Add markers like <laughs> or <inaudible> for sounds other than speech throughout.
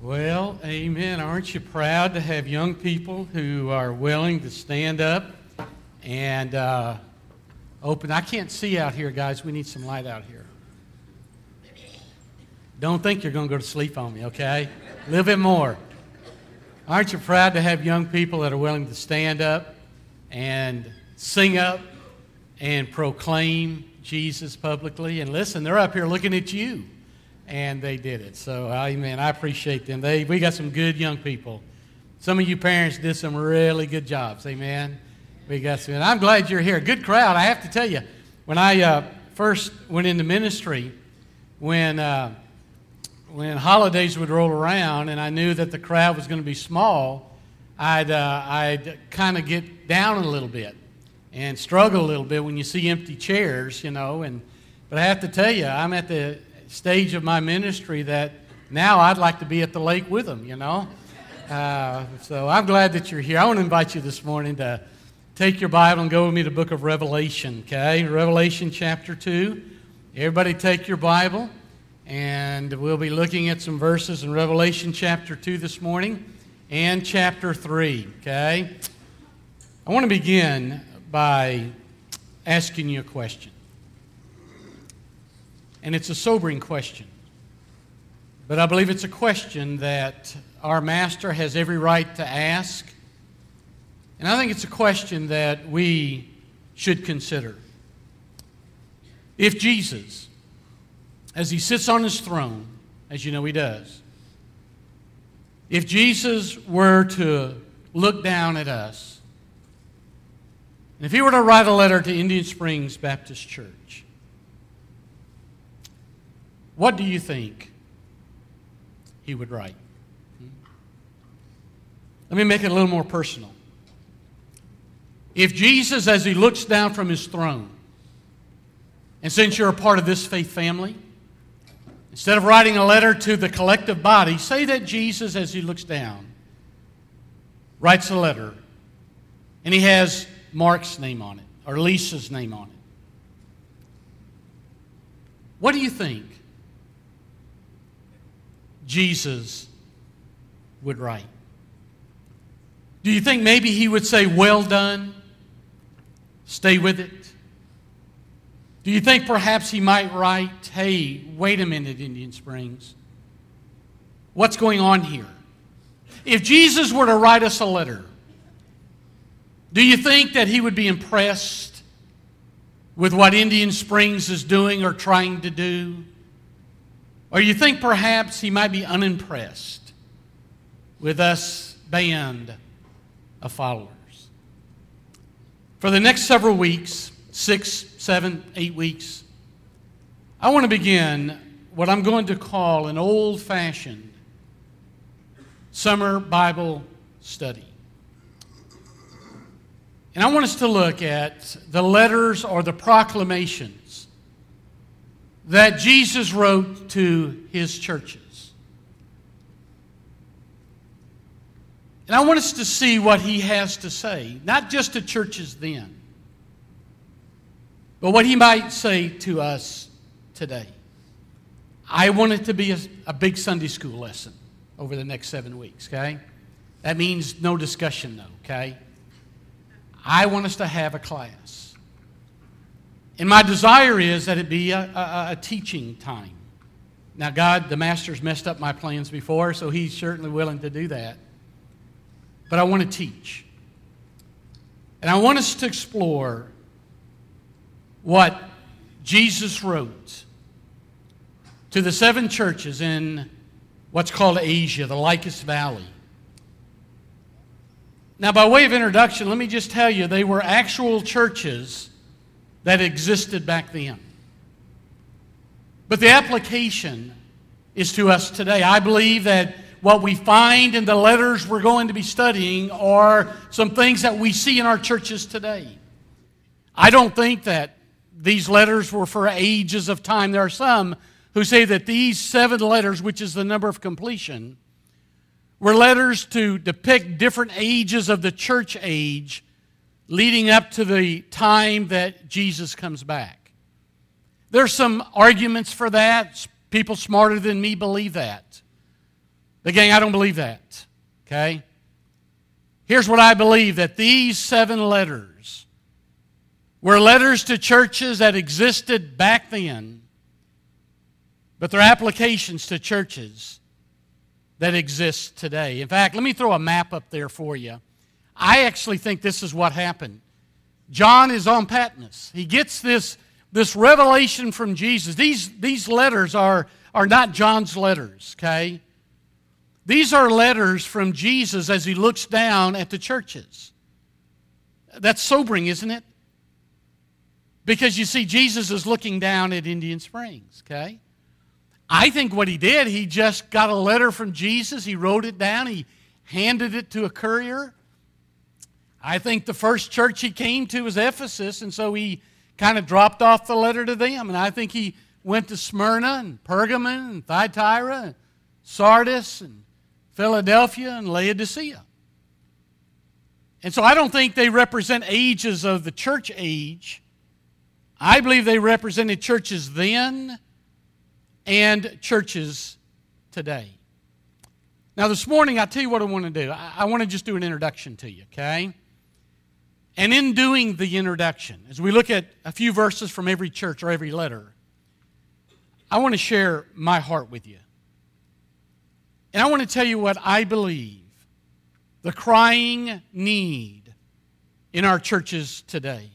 Well, amen. Aren't you proud to have young people who are willing to stand up and uh, open? I can't see out here, guys. We need some light out here. Don't think you're going to go to sleep on me, okay? A little bit more. Aren't you proud to have young people that are willing to stand up and sing up and proclaim Jesus publicly? And listen, they're up here looking at you and they did it. So, amen. I appreciate them. They, we got some good young people. Some of you parents did some really good jobs. Amen. We got some. And I'm glad you're here. Good crowd. I have to tell you, when I uh, first went into ministry, when uh, when holidays would roll around, and I knew that the crowd was going to be small, I'd uh, I'd kind of get down a little bit and struggle a little bit when you see empty chairs, you know. And but I have to tell you, I'm at the stage of my ministry that now I'd like to be at the lake with them, you know? Uh, so I'm glad that you're here. I want to invite you this morning to take your Bible and go with me to the book of Revelation, okay? Revelation chapter 2. Everybody take your Bible, and we'll be looking at some verses in Revelation chapter 2 this morning and chapter 3, okay? I want to begin by asking you a question. And it's a sobering question. But I believe it's a question that our Master has every right to ask. And I think it's a question that we should consider. If Jesus, as he sits on his throne, as you know he does, if Jesus were to look down at us, and if he were to write a letter to Indian Springs Baptist Church, what do you think he would write? Let me make it a little more personal. If Jesus, as he looks down from his throne, and since you're a part of this faith family, instead of writing a letter to the collective body, say that Jesus, as he looks down, writes a letter, and he has Mark's name on it, or Lisa's name on it. What do you think Jesus would write? Do you think maybe he would say, Well done, stay with it? Do you think perhaps he might write, Hey, wait a minute, Indian Springs. What's going on here? If Jesus were to write us a letter, do you think that he would be impressed with what Indian Springs is doing or trying to do? Or you think perhaps he might be unimpressed with us band of followers. For the next several weeks, six, seven, eight weeks, I want to begin what I'm going to call an old fashioned summer Bible study. And I want us to look at the letters or the proclamations that Jesus wrote to his churches. And I want us to see what he has to say, not just to churches then, but what he might say to us today. I want it to be a, a big Sunday school lesson over the next seven weeks, okay? That means no discussion, though, okay? I want us to have a class. And my desire is that it be a, a, a teaching time. Now, God, the Master's messed up my plans before, so He's certainly willing to do that. But I want to teach. And I want us to explore what Jesus wrote to the seven churches in what's called Asia, the Lycus Valley. Now, by way of introduction, let me just tell you they were actual churches that existed back then. But the application is to us today. I believe that what we find in the letters we're going to be studying are some things that we see in our churches today. I don't think that these letters were for ages of time. There are some who say that these seven letters, which is the number of completion, were letters to depict different ages of the church age leading up to the time that Jesus comes back. There's some arguments for that. People smarter than me believe that. But, gang, I don't believe that. Okay? Here's what I believe that these seven letters were letters to churches that existed back then, but they're applications to churches that exist today. In fact, let me throw a map up there for you. I actually think this is what happened. John is on Patmos. He gets this, this revelation from Jesus. These, these letters are, are not John's letters, okay? These are letters from Jesus as he looks down at the churches. That's sobering, isn't it? Because you see, Jesus is looking down at Indian Springs, okay? I think what he did, he just got a letter from Jesus, he wrote it down, he handed it to a courier, I think the first church he came to was Ephesus, and so he kind of dropped off the letter to them. And I think he went to Smyrna and Pergamon and Thyatira and Sardis and Philadelphia and Laodicea. And so I don't think they represent ages of the church age. I believe they represented churches then and churches today. Now, this morning, i tell you what I want to do. I, I want to just do an introduction to you, okay? And in doing the introduction, as we look at a few verses from every church or every letter, I want to share my heart with you. And I want to tell you what I believe the crying need in our churches today.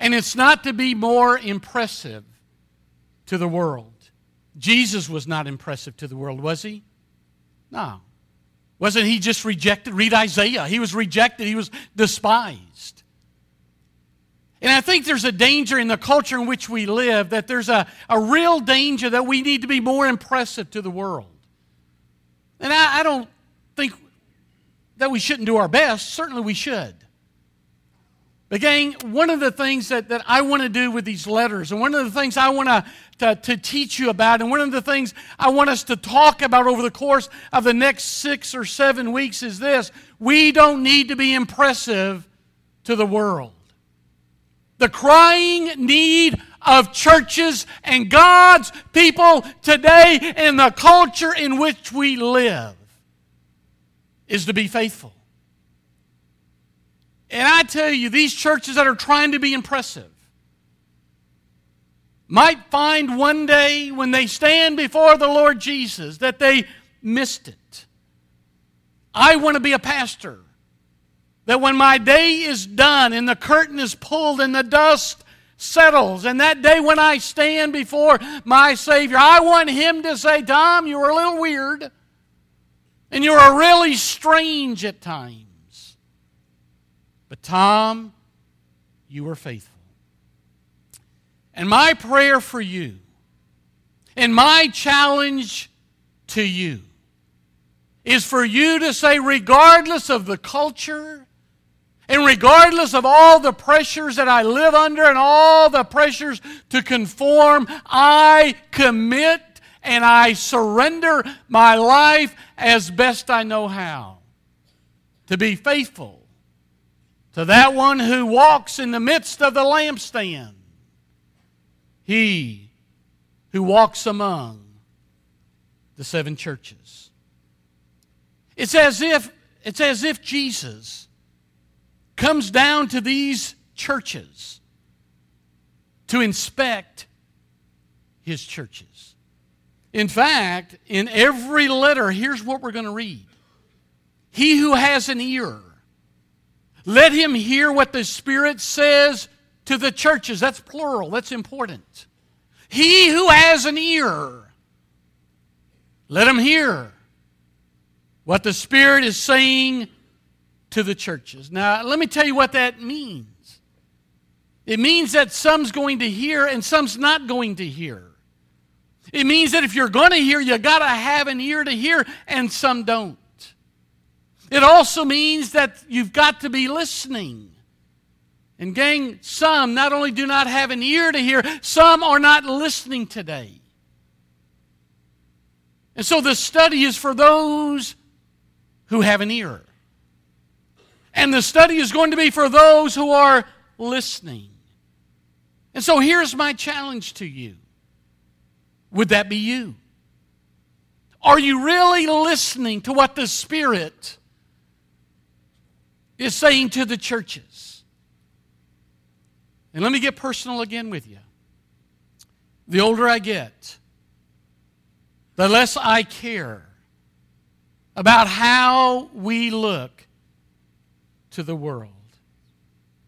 And it's not to be more impressive to the world. Jesus was not impressive to the world, was he? No. Wasn't he just rejected? Read Isaiah. He was rejected, he was despised. And I think there's a danger in the culture in which we live that there's a, a real danger that we need to be more impressive to the world. And I, I don't think that we shouldn't do our best. Certainly we should. But, gang, one of the things that, that I want to do with these letters, and one of the things I want to, to, teach you about, and one of the things I want us to talk about over the course of the next six or seven weeks is this we don't need to be impressive to the world. The crying need of churches and God's people today in the culture in which we live is to be faithful. And I tell you, these churches that are trying to be impressive might find one day when they stand before the Lord Jesus that they missed it. I want to be a pastor. That when my day is done and the curtain is pulled and the dust settles, and that day when I stand before my Savior, I want Him to say, Tom, you were a little weird and you were really strange at times. But Tom, you were faithful. And my prayer for you, and my challenge to you, is for you to say, regardless of the culture, and regardless of all the pressures that I live under and all the pressures to conform, I commit and I surrender my life as best I know how to be faithful to that one who walks in the midst of the lampstand, he who walks among the seven churches. It's as if it's as if Jesus comes down to these churches to inspect his churches. In fact, in every letter, here's what we're going to read. He who has an ear, let him hear what the Spirit says to the churches. That's plural, that's important. He who has an ear, let him hear what the Spirit is saying to the churches. Now, let me tell you what that means. It means that some's going to hear and some's not going to hear. It means that if you're going to hear, you got to have an ear to hear, and some don't. It also means that you've got to be listening. And, gang, some not only do not have an ear to hear, some are not listening today. And so the study is for those who have an ear. And the study is going to be for those who are listening. And so here's my challenge to you Would that be you? Are you really listening to what the Spirit is saying to the churches? And let me get personal again with you. The older I get, the less I care about how we look to the world,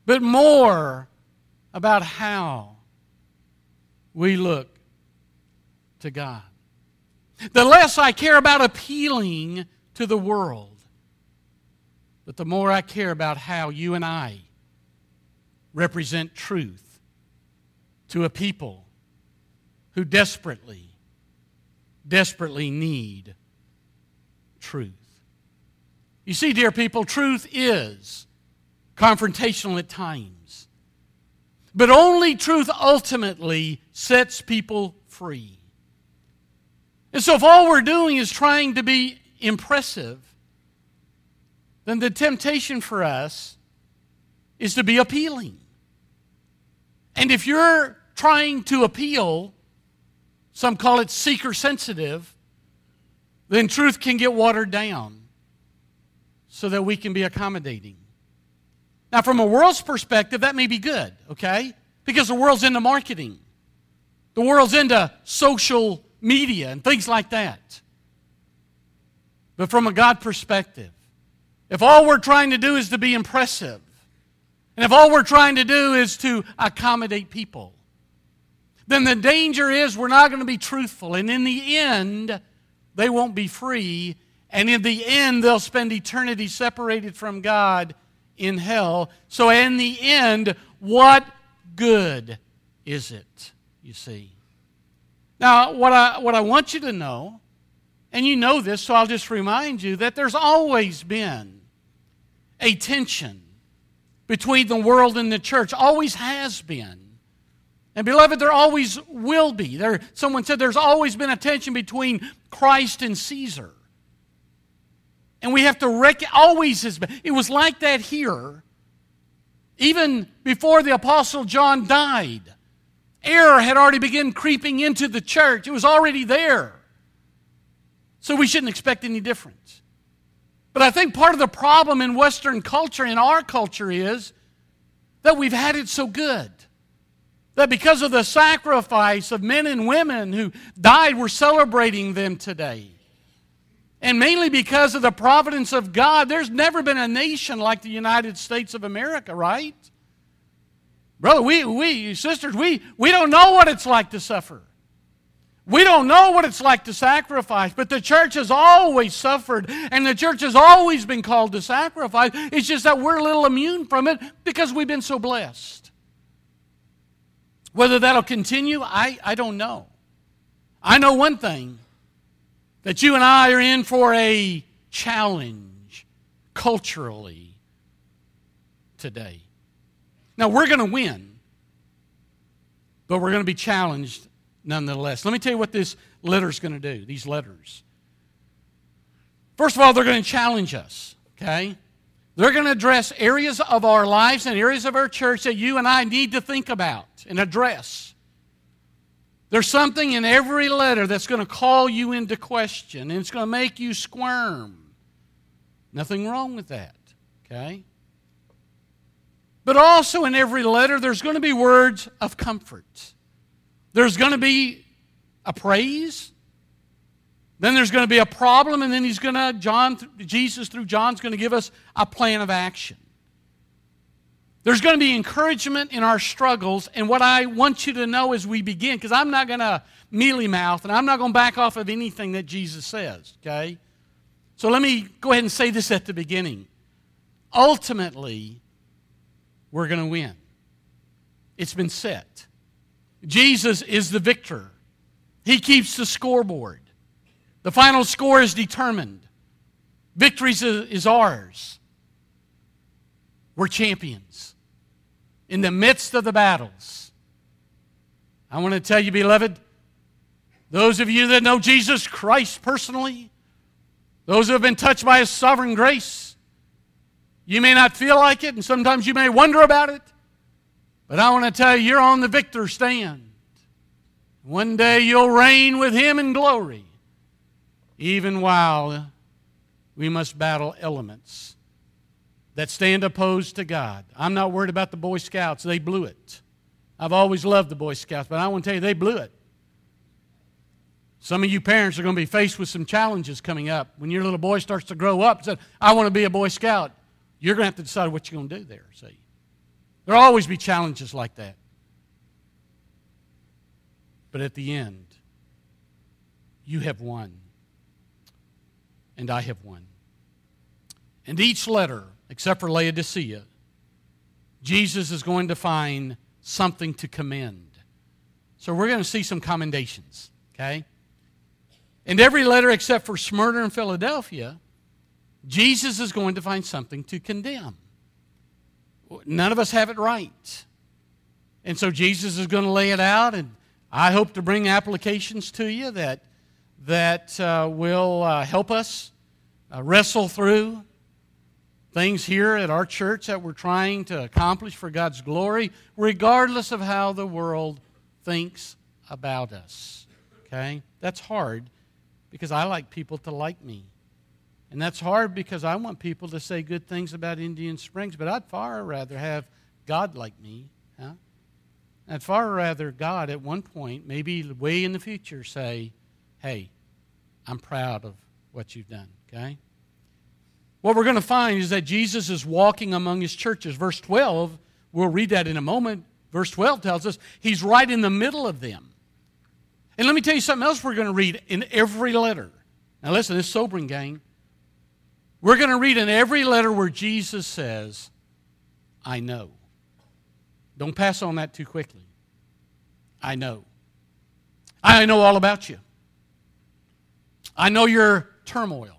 but more about how we look to God. The less I care about appealing to the world, but the more I care about how you and I represent truth to a people who desperately, desperately need truth. You see, dear people, truth is confrontational at times, but only truth ultimately sets people free. And so, if all we're doing is trying to be impressive, then the temptation for us is to be appealing. And if you're trying to appeal, some call it seeker sensitive, then truth can get watered down so that we can be accommodating. Now, from a world's perspective, that may be good, okay? Because the world's into marketing, the world's into social media and things like that. But from a God perspective, if all we're trying to do is to be impressive, and if all we're trying to do is to accommodate people, then the danger is we're not going to be truthful. And in the end, they won't be free. And in the end, they'll spend eternity separated from God in hell. So, in the end, what good is it, you see? Now, what I, what I want you to know, and you know this, so I'll just remind you that there's always been a tension between the world and the church, always has been. And beloved, there always will be. There, someone said there's always been a tension between Christ and Caesar. And we have to recognize, always has been. It was like that here, even before the Apostle John died error had already begun creeping into the church. It was already there. So we shouldn't expect any difference. But I think part of the problem in Western culture, in our culture, is that we've had it so good. That because of the sacrifice of men and women who died, we're celebrating them today. And mainly because of the providence of God, there's never been a nation like the United States of America, right? Brother, we, we, sisters, we, we don't know what it's like to suffer. We don't know what it's like to sacrifice, but the church has always suffered, and the church has always been called to sacrifice. It's just that we're a little immune from it because we've been so blessed. Whether that'll continue, I, I don't know. I know one thing that you and I are in for a challenge culturally today. Now, we're going to win, but we're going to be challenged nonetheless. Let me tell you what this letter is going to do, these letters. First of all, they're going to challenge us, okay? They're going to address areas of our lives and areas of our church that you and I need to think about and address. There's something in every letter that's going to call you into question and it's going to make you squirm. Nothing wrong with that, okay? But also in every letter, there's going to be words of comfort. There's going to be a praise. Then there's going to be a problem, and then he's going to, John, Jesus through John's going to give us a plan of action. There's going to be encouragement in our struggles, and what I want you to know as we begin, because I'm not going to mealy mouth and I'm not going to back off of anything that Jesus says, okay? So let me go ahead and say this at the beginning. Ultimately, we're going to win. It's been set. Jesus is the victor. He keeps the scoreboard. The final score is determined. Victory is ours. We're champions in the midst of the battles. I want to tell you, beloved, those of you that know Jesus Christ personally, those who have been touched by His sovereign grace, you may not feel like it, and sometimes you may wonder about it. But I want to tell you, you're on the victor's stand. One day you'll reign with him in glory. even while we must battle elements that stand opposed to God. I'm not worried about the Boy Scouts, they blew it. I've always loved the Boy Scouts, but I want to tell you, they blew it. Some of you parents are going to be faced with some challenges coming up. When your little boy starts to grow up and says, I want to be a Boy Scout, you're going to have to decide what you're going to do there, see. There'll always be challenges like that. But at the end, you have won, and I have won. And each letter, except for Laodicea, Jesus is going to find something to commend. So we're going to see some commendations, okay? In every letter except for Smyrna and Philadelphia, Jesus is going to find something to condemn. None of us have it right. And so Jesus is going to lay it out, and I hope to bring applications to you that, that uh, will uh, help us uh, wrestle through things here at our church that we're trying to accomplish for God's glory, regardless of how the world thinks about us. Okay? That's hard because I like people to like me. And that's hard because I want people to say good things about Indian Springs, but I'd far rather have God like me. Huh? I'd far rather God at one point, maybe way in the future, say, hey, I'm proud of what you've done. Okay? What we're going to find is that Jesus is walking among his churches. Verse 12, we'll read that in a moment. Verse 12 tells us he's right in the middle of them. And let me tell you something else we're going to read in every letter. Now, listen, this sobering, gang. We're going to read in every letter where Jesus says, I know. Don't pass on that too quickly. I know. I know all about you. I know your turmoil.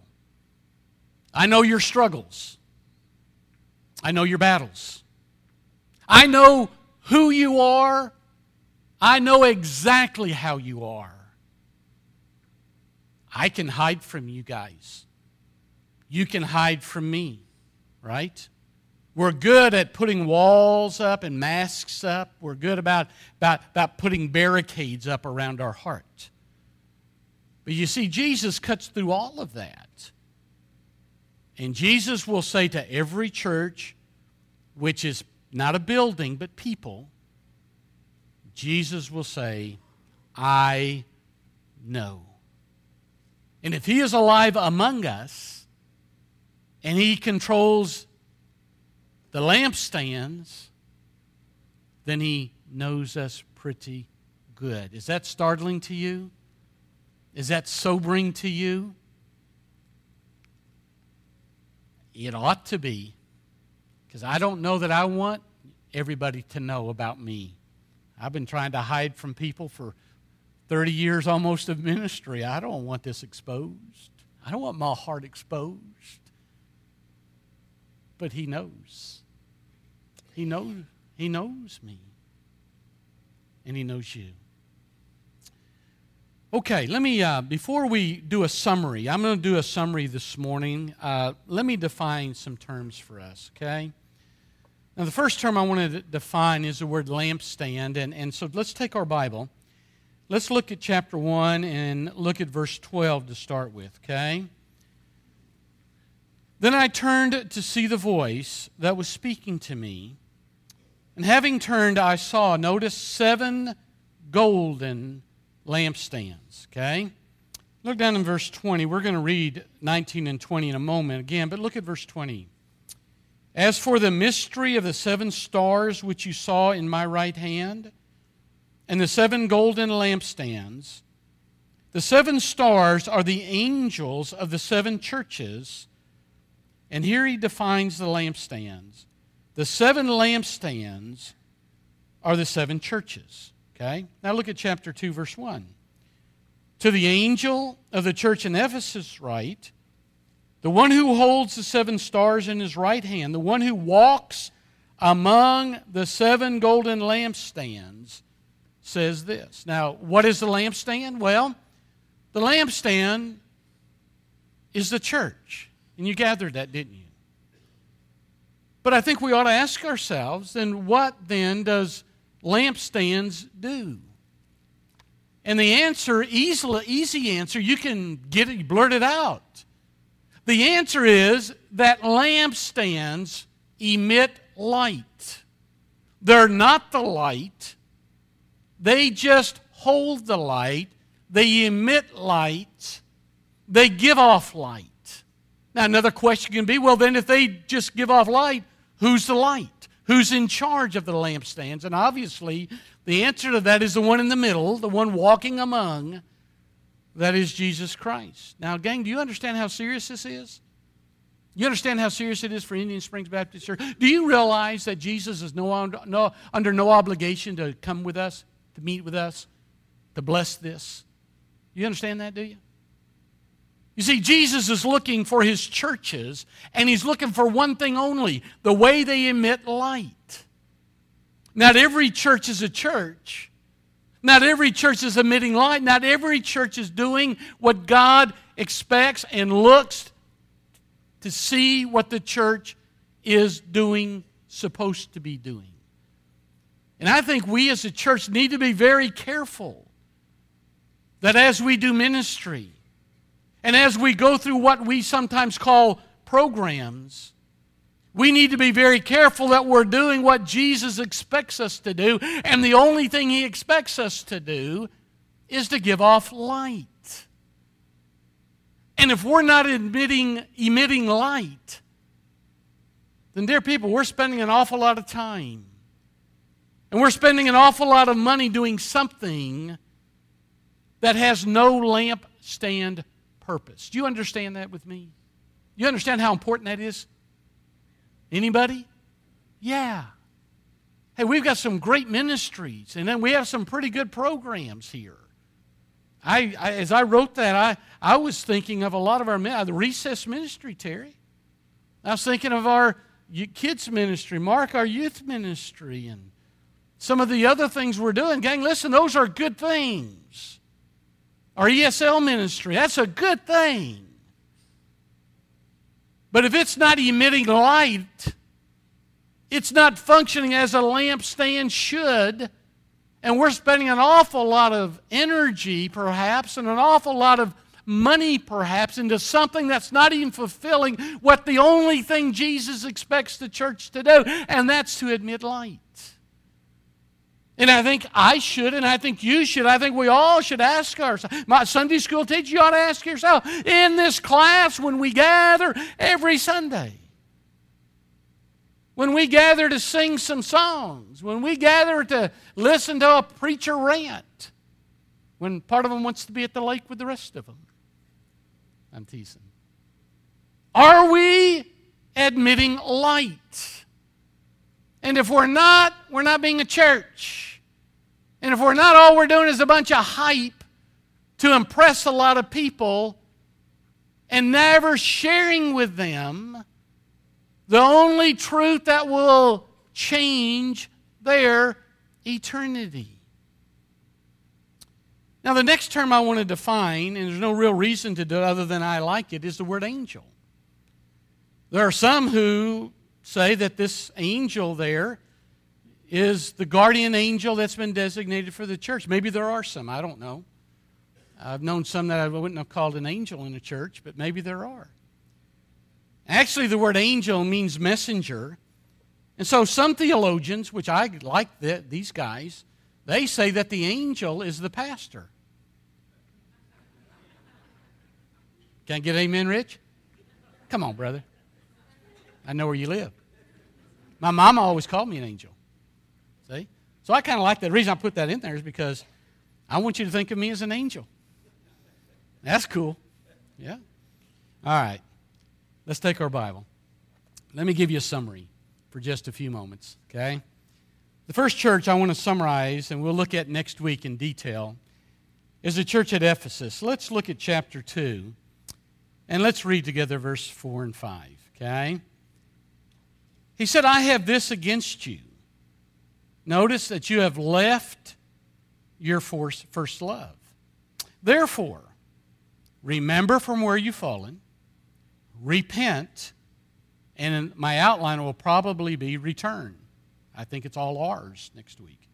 I know your struggles. I know your battles. I know who you are I know exactly how you are. I can hide from you guys. You can hide from me, right? We're good at putting walls up and masks up. We're good about, about, about putting barricades up around our heart. But you see, Jesus cuts through all of that. And Jesus will say to every church, which is not a building, but people, Jesus will say, I know. And if He is alive among us and He controls the lampstands, then He knows us pretty good. Is that startling to you? Is that sobering to you? It ought to be, because I don't know that I want everybody to know about me. I've been trying to hide from people for 30 years almost of ministry. I don't want this exposed. I don't want my heart exposed. But he knows. He knows he knows me. And he knows you. Okay, let me, uh, before we do a summary, I'm going to do a summary this morning. Uh, let me define some terms for us, okay? Now, the first term I want to define is the word lampstand. And, and so let's take our Bible. Let's look at chapter 1 and look at verse 12 to start with, okay? Then I turned to see the voice that was speaking to me. And having turned, I saw, notice, seven golden lampstands, okay? Look down in verse 20. We're going to read 19 and 20 in a moment again, but look at verse 20. As for the mystery of the seven stars which you saw in my right hand, and the seven golden lampstands, the seven stars are the angels of the seven churches. And here he defines the lampstands. The seven lampstands are the seven churches. Okay? Now look at chapter 2, verse 1. To the angel of the church in Ephesus, write, the one who holds the seven stars in his right hand, the one who walks among the seven golden lampstands, says this. Now, what is the lampstand? Well, the lampstand is the church. And you gathered that, didn't you? But I think we ought to ask ourselves then what then does lampstands do? And the answer, easy, easy answer, you can get it, blurt it out. The answer is that lampstands emit light. They're not the light, they just hold the light, they emit light, they give off light. Now, another question can be well, then, if they just give off light, who's the light? Who's in charge of the lampstands? And obviously, the answer to that is the one in the middle, the one walking among, that is Jesus Christ. Now, gang, do you understand how serious this is? You understand how serious it is for Indian Springs Baptist Church? Do you realize that Jesus is no, no, under no obligation to come with us, to meet with us, to bless this? You understand that, do you? You see, Jesus is looking for his churches, and he's looking for one thing only the way they emit light. Not every church is a church. Not every church is emitting light. Not every church is doing what God expects and looks to see what the church is doing, supposed to be doing. And I think we as a church need to be very careful that as we do ministry, and as we go through what we sometimes call programs, we need to be very careful that we're doing what Jesus expects us to do. And the only thing He expects us to do is to give off light. And if we're not emitting, emitting light, then, dear people, we're spending an awful lot of time. And we're spending an awful lot of money doing something that has no lamp stand purpose. Do you understand that with me? You understand how important that is? Anybody? Yeah. Hey, we've got some great ministries, and then we have some pretty good programs here. I, I as I wrote that, I, I was thinking of a lot of our uh, the recess ministry, Terry. I was thinking of our kids ministry, Mark, our youth ministry, and some of the other things we're doing. Gang, listen, those are good things. Our ESL ministry, that's a good thing. But if it's not emitting light, it's not functioning as a lampstand should, and we're spending an awful lot of energy, perhaps, and an awful lot of money, perhaps, into something that's not even fulfilling what the only thing Jesus expects the church to do, and that's to emit light. And I think I should, and I think you should, I think we all should ask ourselves. My Sunday school teacher, you ought to ask yourself in this class when we gather every Sunday, when we gather to sing some songs, when we gather to listen to a preacher rant, when part of them wants to be at the lake with the rest of them. I'm teasing. Are we admitting light? And if we're not, we're not being a church. And if we're not, all we're doing is a bunch of hype to impress a lot of people and never sharing with them the only truth that will change their eternity. Now, the next term I want to define, and there's no real reason to do it other than I like it, is the word angel. There are some who say that this angel there is the guardian angel that's been designated for the church. Maybe there are some, I don't know. I've known some that I wouldn't have called an angel in a church, but maybe there are. Actually, the word angel means messenger. And so some theologians, which I like the, these guys, they say that the angel is the pastor. Can I get amen, Rich? Come on, brother. I know where you live. My mama always called me an angel. So I kind of like that. The reason I put that in there is because I want you to think of me as an angel. That's cool. Yeah. All right. Let's take our Bible. Let me give you a summary for just a few moments, okay? The first church I want to summarize, and we'll look at next week in detail, is the church at Ephesus. Let's look at chapter 2, and let's read together verse 4 and 5, okay? He said, I have this against you Notice that you have left your first love. Therefore, remember from where you've fallen, repent, and my outline will probably be return. I think it's all ours next week.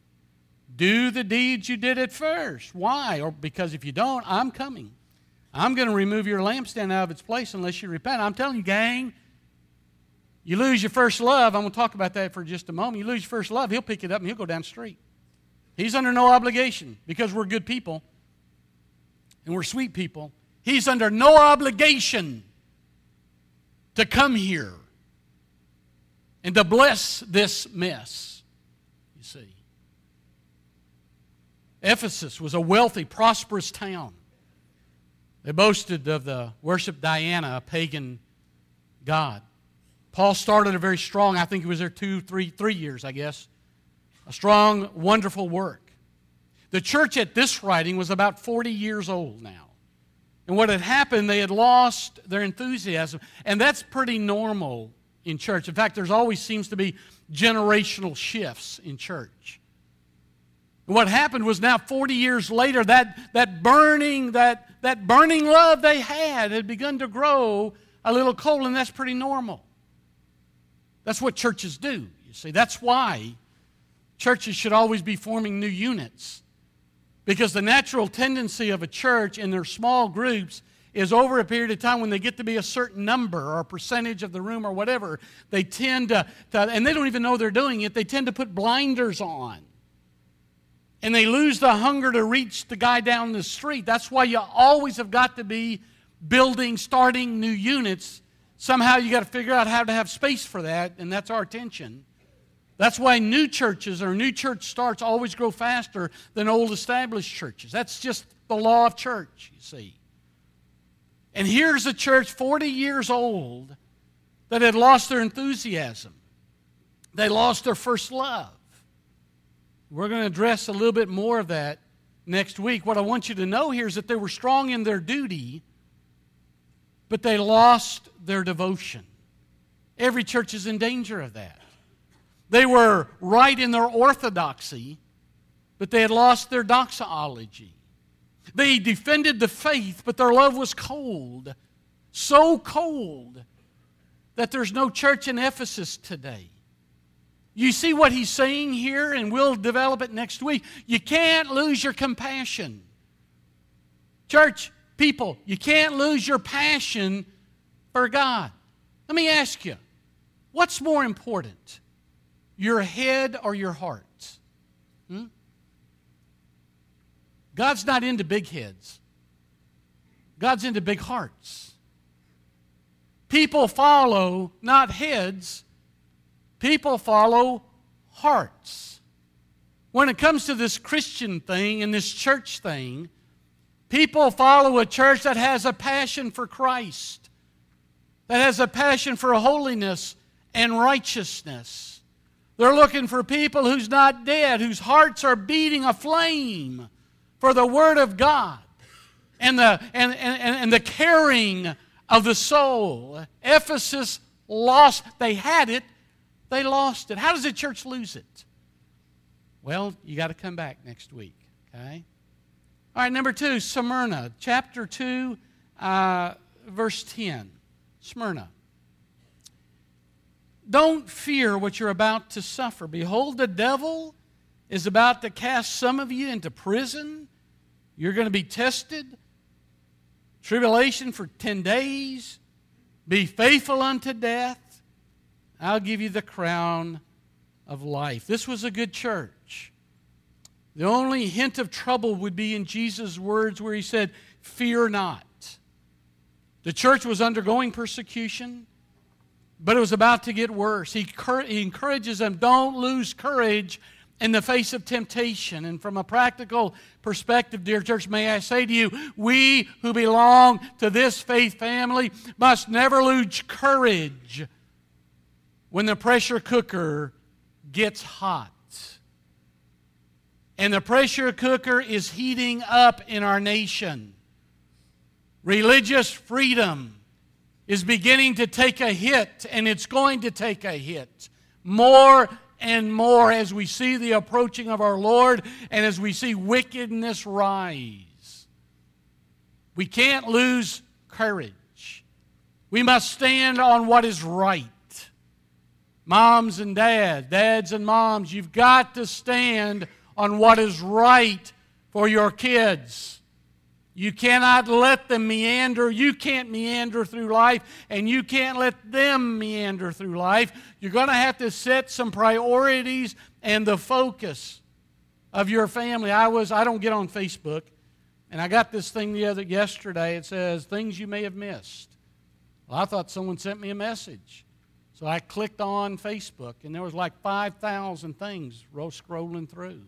do the deeds you did at first. Why? Or because if you don't, I'm coming. I'm going to remove your lampstand out of its place unless you repent. I'm telling you, gang, you lose your first love. I'm going to talk about that for just a moment. You lose your first love, he'll pick it up and he'll go down the street. He's under no obligation because we're good people and we're sweet people. He's under no obligation to come here and to bless this mess, you see. Ephesus was a wealthy, prosperous town. They boasted of the worship Diana, a pagan god. Paul started a very strong, I think he was there two, three, three years, I guess. A strong, wonderful work. The church at this writing was about 40 years old now. And what had happened, they had lost their enthusiasm. And that's pretty normal in church. In fact, there's always seems to be generational shifts in church. What happened was now 40 years later, that, that burning, that, that burning love they had had begun to grow a little cold, and that's pretty normal. That's what churches do, you see. That's why churches should always be forming new units. Because the natural tendency of a church in their small groups is over a period of time when they get to be a certain number or a percentage of the room or whatever, they tend to, to and they don't even know they're doing it, they tend to put blinders on and they lose the hunger to reach the guy down the street. That's why you always have got to be building, starting new units. Somehow you got to figure out how to have space for that, and that's our attention. That's why new churches or new church starts always grow faster than old established churches. That's just the law of church, you see. And here's a church 40 years old that had lost their enthusiasm. They lost their first love. We're going to address a little bit more of that next week. What I want you to know here is that they were strong in their duty, but they lost their devotion. Every church is in danger of that. They were right in their orthodoxy, but they had lost their doxology. They defended the faith, but their love was cold. So cold that there's no church in Ephesus today. You see what he's saying here, and we'll develop it next week. You can't lose your compassion. Church, people, you can't lose your passion for God. Let me ask you what's more important, your head or your heart? Hmm? God's not into big heads, God's into big hearts. People follow not heads, People follow hearts. When it comes to this Christian thing and this church thing, people follow a church that has a passion for Christ, that has a passion for holiness and righteousness. They're looking for people who's not dead, whose hearts are beating aflame for the Word of God and the, and, and, and the caring of the soul. Ephesus lost, they had it, they lost it. How does the church lose it? Well, you got to come back next week, okay? All right, number two, Smyrna, chapter 2, uh, verse 10. Smyrna. Don't fear what you're about to suffer. Behold, the devil is about to cast some of you into prison. You're going to be tested. Tribulation for 10 days. Be faithful unto death. I'll give you the crown of life. This was a good church. The only hint of trouble would be in Jesus' words where he said, Fear not. The church was undergoing persecution, but it was about to get worse. He, he encourages them, don't lose courage in the face of temptation. And from a practical perspective, dear church, may I say to you, we who belong to this faith family must never lose courage when the pressure cooker gets hot. And the pressure cooker is heating up in our nation. Religious freedom is beginning to take a hit, and it's going to take a hit more and more as we see the approaching of our Lord and as we see wickedness rise. We can't lose courage. We must stand on what is right. Moms and dads, dads and moms, you've got to stand on what is right for your kids. You cannot let them meander. You can't meander through life, and you can't let them meander through life. You're going to have to set some priorities and the focus of your family. I was I don't get on Facebook, and I got this thing the other yesterday. It says things you may have missed. Well, I thought someone sent me a message. So I clicked on Facebook, and there was like 5,000 things scrolling through.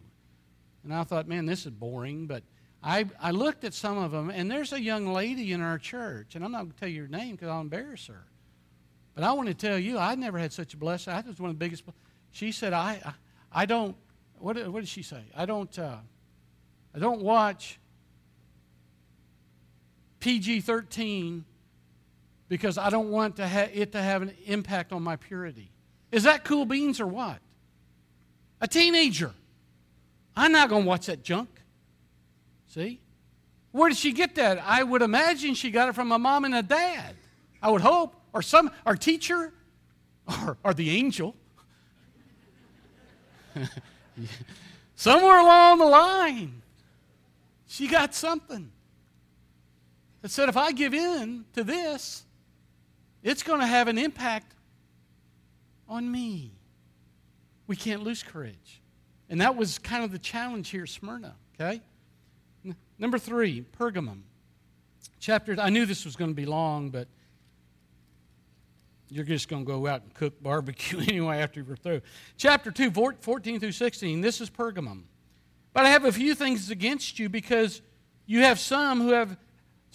And I thought, man, this is boring, but I, I looked at some of them, and there's a young lady in our church, and I'm not going to tell you her name because I'll embarrass her. But I want to tell you, I never had such a blessing. I was one of the biggest. She said, I, I, I don't, what, what did she say? I don't, uh, I don't watch PG 13 because I don't want to ha- it to have an impact on my purity. Is that cool beans or what? A teenager. I'm not going to watch that junk. See? Where did she get that? I would imagine she got it from a mom and a dad. I would hope. Or some, our teacher, or, or the angel. <laughs> Somewhere along the line, she got something that said, if I give in to this, it's going to have an impact on me. We can't lose courage. And that was kind of the challenge here, Smyrna, okay? Number three, Pergamum. Chapter, I knew this was going to be long, but you're just going to go out and cook barbecue <laughs> anyway after we're through. Chapter 2, 14 through 16, this is Pergamum. But I have a few things against you because you have some who have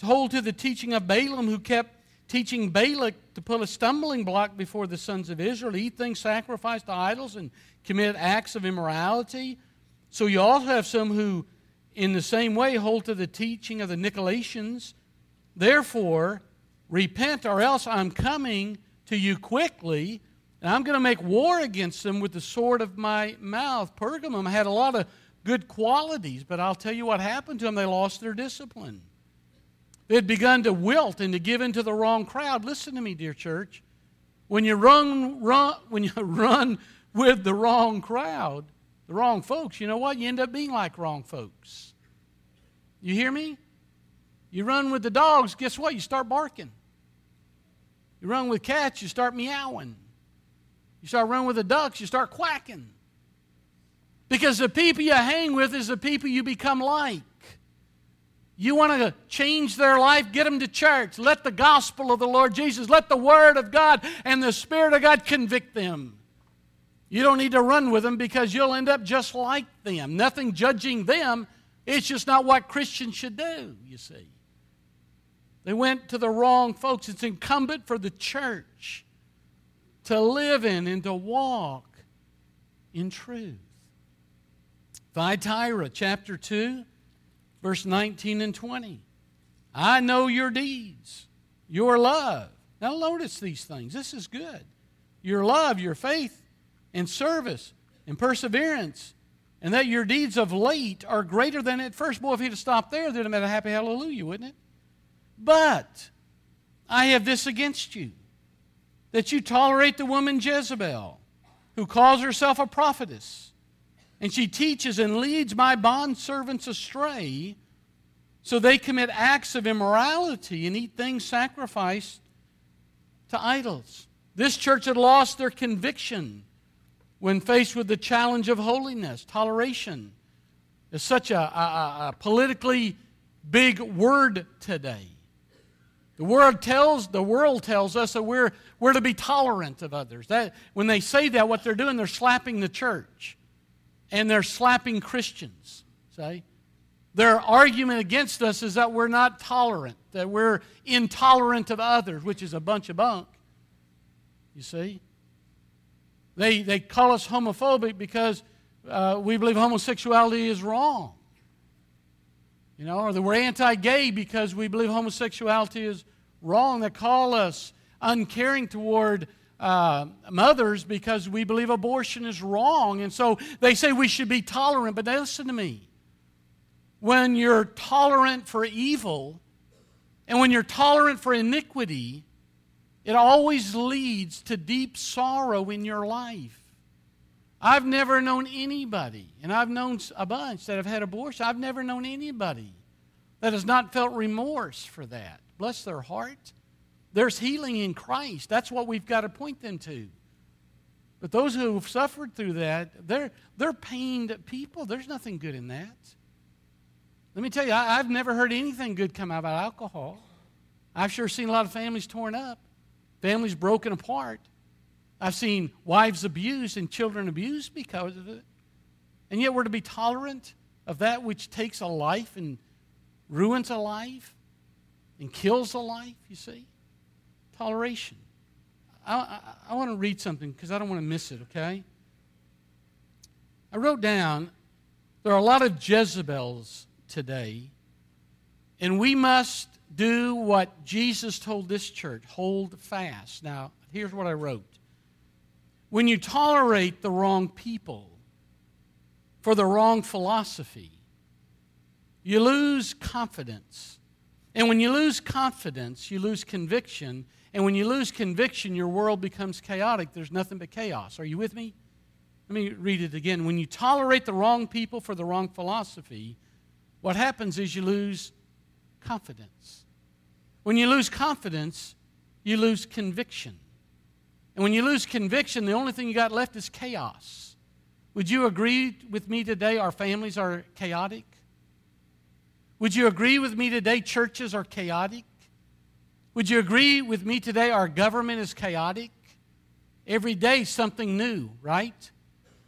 hold to the teaching of Balaam who kept teaching Balak to put a stumbling block before the sons of Israel, eat things sacrificed to idols, and commit acts of immorality. So you also have some who in the same way hold to the teaching of the Nicolaitans. Therefore, repent, or else I'm coming to you quickly, and I'm going to make war against them with the sword of my mouth. Pergamum had a lot of good qualities, but I'll tell you what happened to them. They lost their discipline. They had begun to wilt and to give in to the wrong crowd. Listen to me, dear church. When you run, run, when you <laughs> run with the wrong crowd, the wrong folks, you know what? You end up being like wrong folks. You hear me? You run with the dogs, guess what? You start barking. You run with cats, you start meowing. You start running with the ducks, you start quacking. Because the people you hang with is the people you become like. You want to change their life? Get them to church. Let the gospel of the Lord Jesus, let the Word of God and the Spirit of God convict them. You don't need to run with them because you'll end up just like them. Nothing judging them. It's just not what Christians should do, you see. They went to the wrong folks. It's incumbent for the church to live in and to walk in truth. Thyatira, chapter 2, verse 19 and 20. I know your deeds, your love. Now, notice these things. This is good. Your love, your faith, and service and perseverance, and that your deeds of late are greater than at first. Boy, if he'd have stopped there, there'd have been a happy hallelujah, wouldn't it? But I have this against you that you tolerate the woman Jezebel, who calls herself a prophetess, and she teaches and leads my bondservants astray, so they commit acts of immorality and eat things sacrificed to idols. This church had lost their conviction when faced with the challenge of holiness, toleration. is such a, a, a politically big word today. The world tells, the world tells us that we're, we're to be tolerant of others. That, when they say that, what they're doing, they're slapping the church. And they're slapping Christians. See? Their argument against us is that we're not tolerant, that we're intolerant of others, which is a bunch of bunk. You see? They, they call us homophobic because uh, we believe homosexuality is wrong. You know, or that we're anti gay because we believe homosexuality is wrong. They call us uncaring toward uh, mothers because we believe abortion is wrong. And so they say we should be tolerant. But listen to me. When you're tolerant for evil and when you're tolerant for iniquity, it always leads to deep sorrow in your life. I've never known anybody, and I've known a bunch that have had abortion. I've never known anybody that has not felt remorse for that. Bless their heart. There's healing in Christ. That's what we've got to point them to. But those who have suffered through that, they're, they're pained people. There's nothing good in that. Let me tell you, I, I've never heard anything good come out about alcohol. I've sure seen a lot of families torn up, families broken apart. I've seen wives abused and children abused because of it. And yet we're to be tolerant of that which takes a life and ruins a life and kills a life, you see? Toleration. I, I, I want to read something because I don't want to miss it, okay? I wrote down there are a lot of Jezebels today, and we must do what Jesus told this church hold fast. Now, here's what I wrote when you tolerate the wrong people for the wrong philosophy, you lose confidence. And when you lose confidence, you lose conviction. And when you lose conviction, your world becomes chaotic. There's nothing but chaos. Are you with me? Let me read it again. When you tolerate the wrong people for the wrong philosophy, what happens is you lose confidence. When you lose confidence, you lose conviction. And when you lose conviction, the only thing you got left is chaos. Would you agree with me today our families are chaotic? Would you agree with me today churches are chaotic? Would you agree with me today our government is chaotic? Every day something new, right?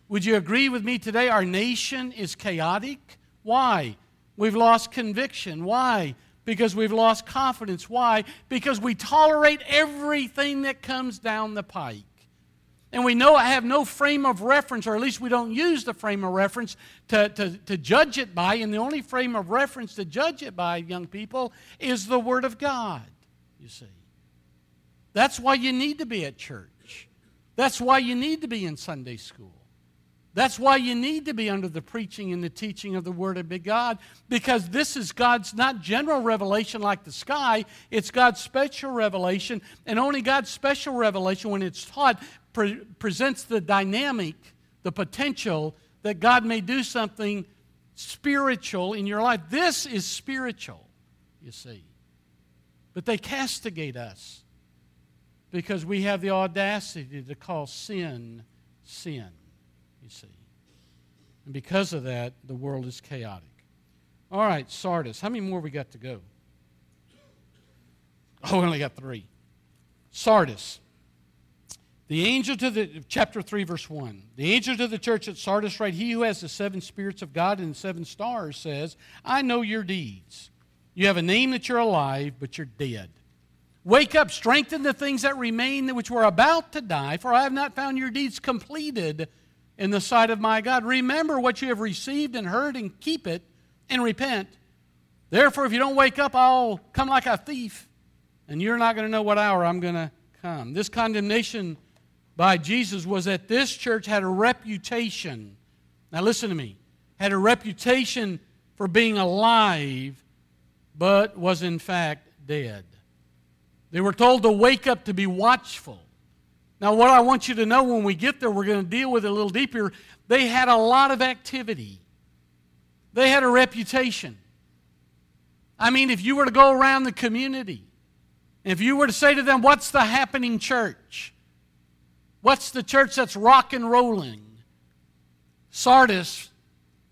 Would you agree with me today our nation is chaotic? Why? We've lost conviction. Why? because we've lost confidence. Why? Because we tolerate everything that comes down the pike. And we know I have no frame of reference, or at least we don't use the frame of reference to, to, to judge it by. And the only frame of reference to judge it by, young people, is the Word of God, you see. That's why you need to be at church. That's why you need to be in Sunday school. That's why you need to be under the preaching and the teaching of the Word of God, because this is God's not general revelation like the sky, it's God's special revelation, and only God's special revelation, when it's taught, pre- presents the dynamic, the potential that God may do something spiritual in your life. This is spiritual, you see. But they castigate us because we have the audacity to call sin sin you see. And because of that, the world is chaotic. All right, Sardis. How many more we got to go? Oh, we only got three. Sardis. The angel to the, chapter 3, verse 1. The angel to the church at Sardis, right? He who has the seven spirits of God and seven stars says, I know your deeds. You have a name that you're alive, but you're dead. Wake up, strengthen the things that remain which were about to die, for I have not found your deeds completed in the sight of my God. Remember what you have received and heard and keep it and repent. Therefore, if you don't wake up, I'll come like a thief, and you're not going to know what hour I'm going to come. This condemnation by Jesus was that this church had a reputation. Now, listen to me. Had a reputation for being alive, but was in fact dead. They were told to wake up to be watchful. Now, what I want you to know when we get there, we're going to deal with it a little deeper. They had a lot of activity, they had a reputation. I mean, if you were to go around the community, if you were to say to them, What's the happening church? What's the church that's rock and rolling? Sardis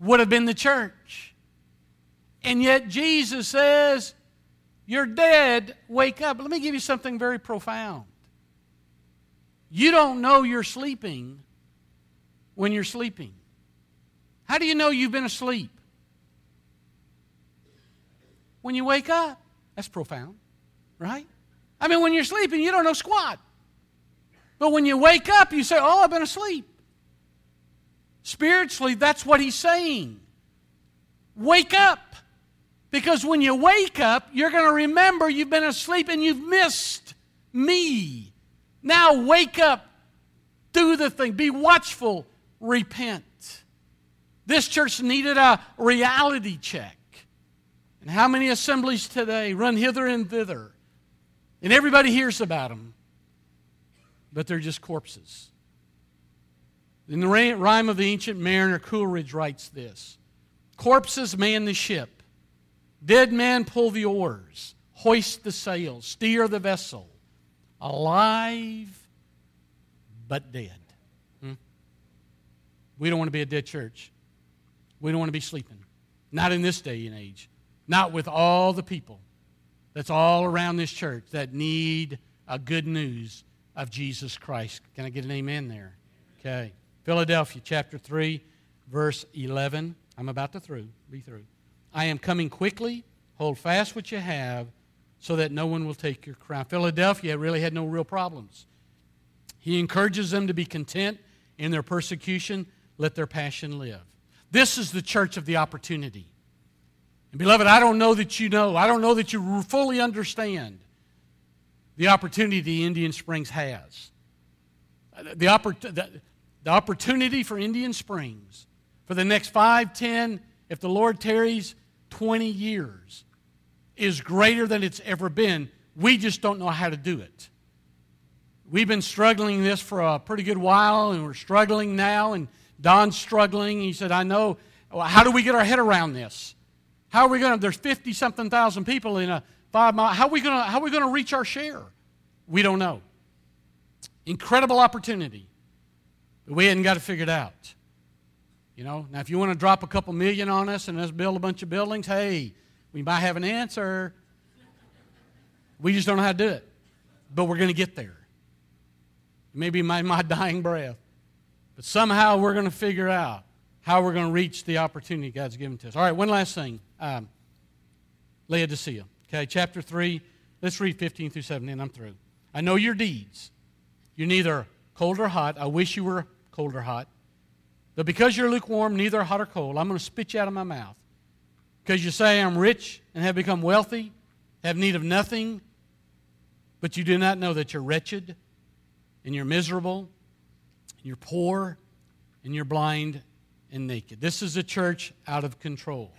would have been the church. And yet Jesus says, You're dead, wake up. Let me give you something very profound. You don't know you're sleeping when you're sleeping. How do you know you've been asleep? When you wake up. That's profound, right? I mean, when you're sleeping, you don't know squat. But when you wake up, you say, Oh, I've been asleep. Spiritually, that's what he's saying. Wake up. Because when you wake up, you're going to remember you've been asleep and you've missed me. Now wake up, do the thing, be watchful, repent. This church needed a reality check. And how many assemblies today run hither and thither? And everybody hears about them, but they're just corpses. In the rhyme of the ancient mariner, Coleridge writes this Corpses man the ship, dead men pull the oars, hoist the sails, steer the vessel, alive but dead. Hmm? We don't want to be a dead church. We don't want to be sleeping. Not in this day and age. Not with all the people that's all around this church that need a good news of Jesus Christ. Can I get an amen there? Okay. Philadelphia chapter 3, verse 11. I'm about to through, be through. I am coming quickly. Hold fast what you have so that no one will take your crown. Philadelphia really had no real problems. He encourages them to be content in their persecution, let their passion live. This is the church of the opportunity. And beloved, I don't know that you know, I don't know that you fully understand the opportunity the Indian Springs has. The, oppor- the, the opportunity for Indian Springs for the next five, ten, if the Lord tarries, 20 years is greater than it's ever been. We just don't know how to do it. We've been struggling this for a pretty good while, and we're struggling now, and Don's struggling. He said, I know. Well, how do we get our head around this? How are we going to, there's 50 something thousand people in a five mile, how are we going to, how are we going to reach our share? We don't know. Incredible opportunity. We hadn't got it figured out. You know, now if you want to drop a couple million on us and let's build a bunch of buildings, hey, we might have an answer. We just don't know how to do it. But we're going to get there. Maybe my, my dying breath. But somehow we're going to figure out how we're going to reach the opportunity God's given to us. All right, one last thing. Um, Laodicea. Okay, chapter 3. Let's read 15 through 17. I'm through. I know your deeds. You're neither cold or hot. I wish you were cold or hot. But because you're lukewarm, neither hot or cold, I'm going to spit you out of my mouth. Because you say, I'm rich and have become wealthy, have need of nothing, but you do not know that you're wretched and you're miserable, and you're poor, and you're blind and naked. This is a church out of control.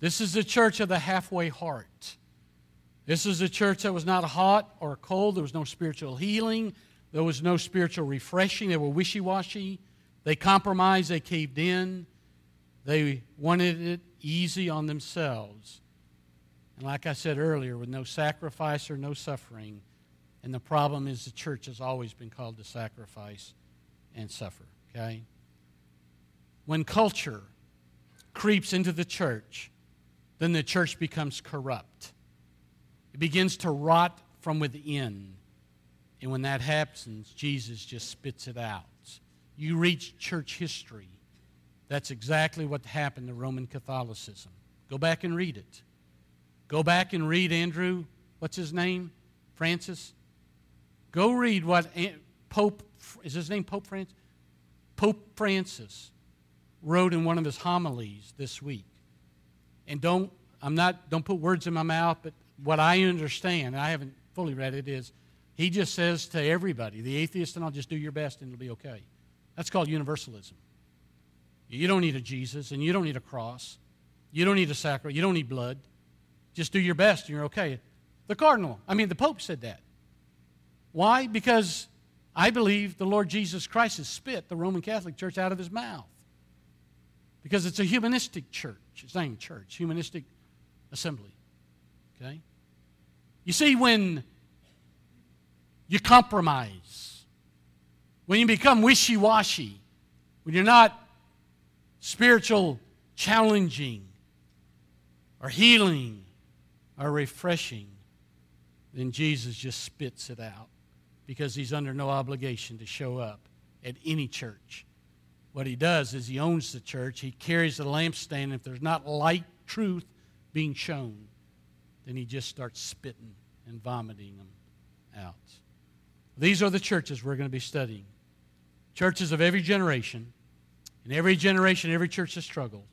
This is the church of the halfway heart. This is a church that was not hot or cold. There was no spiritual healing. There was no spiritual refreshing. They were wishy washy. They compromised. They caved in. They wanted it easy on themselves. And like I said earlier, with no sacrifice or no suffering. And the problem is the church has always been called to sacrifice and suffer. Okay? When culture creeps into the church, then the church becomes corrupt. It begins to rot from within. And when that happens, Jesus just spits it out. You read church history. That's exactly what happened to Roman Catholicism. Go back and read it. Go back and read Andrew, what's his name? Francis. Go read what Pope, is his name Pope Francis? Pope Francis wrote in one of his homilies this week. And don't, I'm not, don't put words in my mouth, but what I understand, I haven't fully read it, is he just says to everybody, the atheist and I'll just do your best and it'll be okay. That's called universalism. You don't need a Jesus and you don't need a cross. You don't need a sacrifice. You don't need blood. Just do your best and you're okay. The cardinal, I mean, the Pope said that. Why? Because I believe the Lord Jesus Christ has spit the Roman Catholic Church out of his mouth. Because it's a humanistic church. It's not even church, humanistic assembly. Okay? You see, when you compromise. When you become wishy washy, when you're not spiritual challenging or healing or refreshing, then Jesus just spits it out because he's under no obligation to show up at any church. What he does is he owns the church, he carries the lampstand. If there's not light truth being shown, then he just starts spitting and vomiting them out. These are the churches we're going to be studying. Churches of every generation. In every generation, every church has struggled.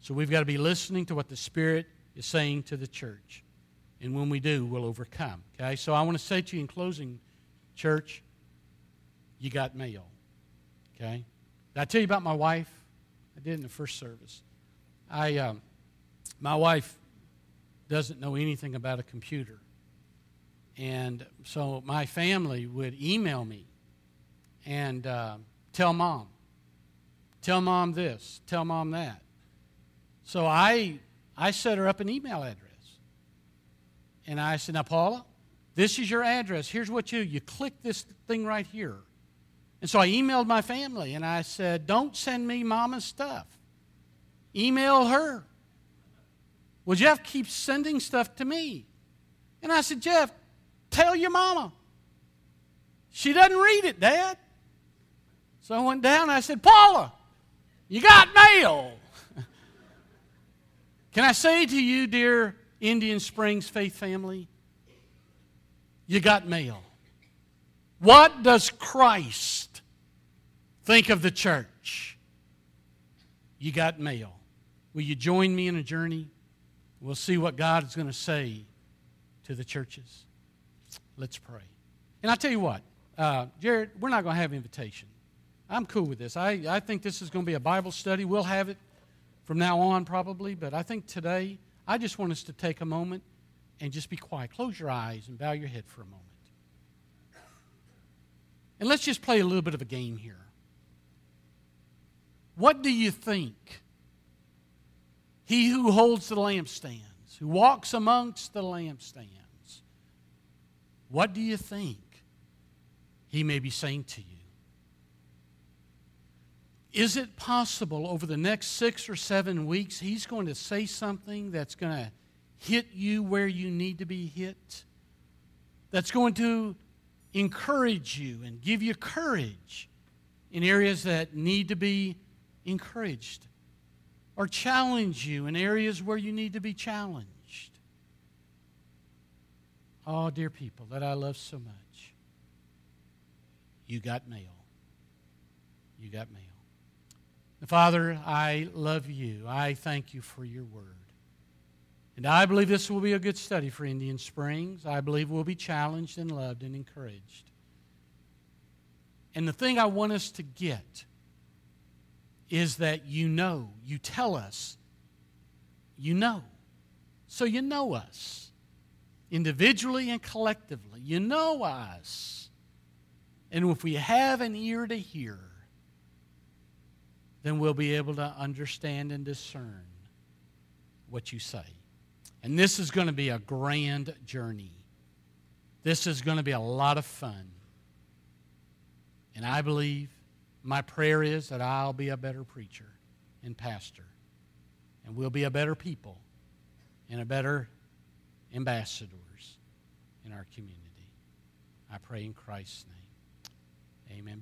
So we've got to be listening to what the Spirit is saying to the church. And when we do, we'll overcome. Okay? So I want to say to you in closing, church, you got mail. Okay? Did I tell you about my wife? I did in the first service. I, um, my wife doesn't know anything about a computer. And so my family would email me and uh, tell mom. Tell mom this, tell mom that. So I, I set her up an email address. And I said, Now, Paula, this is your address. Here's what you you click this thing right here. And so I emailed my family and I said, Don't send me mama's stuff. Email her. Well, Jeff keeps sending stuff to me. And I said, Jeff, tell your mama. She doesn't read it, Dad. So I went down and I said, Paula, you got mail. <laughs> Can I say to you, dear Indian Springs faith family, you got mail. What does Christ think of the church? You got mail. Will you join me in a journey? We'll see what God is going to say to the churches. Let's pray. And I tell you what, uh, Jared, we're not going to have invitation. I'm cool with this. I, I think this is going to be a Bible study. We'll have it from now on, probably, but I think today, I just want us to take a moment and just be quiet. Close your eyes and bow your head for a moment. And let's just play a little bit of a game here. What do you think? He who holds the lampstands, who walks amongst the lampstands, what do you think he may be saying to you? Is it possible over the next six or seven weeks he's going to say something that's going to hit you where you need to be hit? That's going to encourage you and give you courage in areas that need to be encouraged, or challenge you in areas where you need to be challenged. Oh, dear people that I love so much, you got mail. You got mail. Father, I love you. I thank you for your word. And I believe this will be a good study for Indian Springs. I believe we'll be challenged and loved and encouraged. And the thing I want us to get is that you know, you tell us, you know. So you know us individually and collectively. You know us. And if we have an ear to hear, then we'll be able to understand and discern what you say. And this is going to be a grand journey. This is going to be a lot of fun. And I believe my prayer is that I'll be a better preacher and pastor. And we'll be a better people and a better ambassadors in our community. I pray in Christ's name. Amen.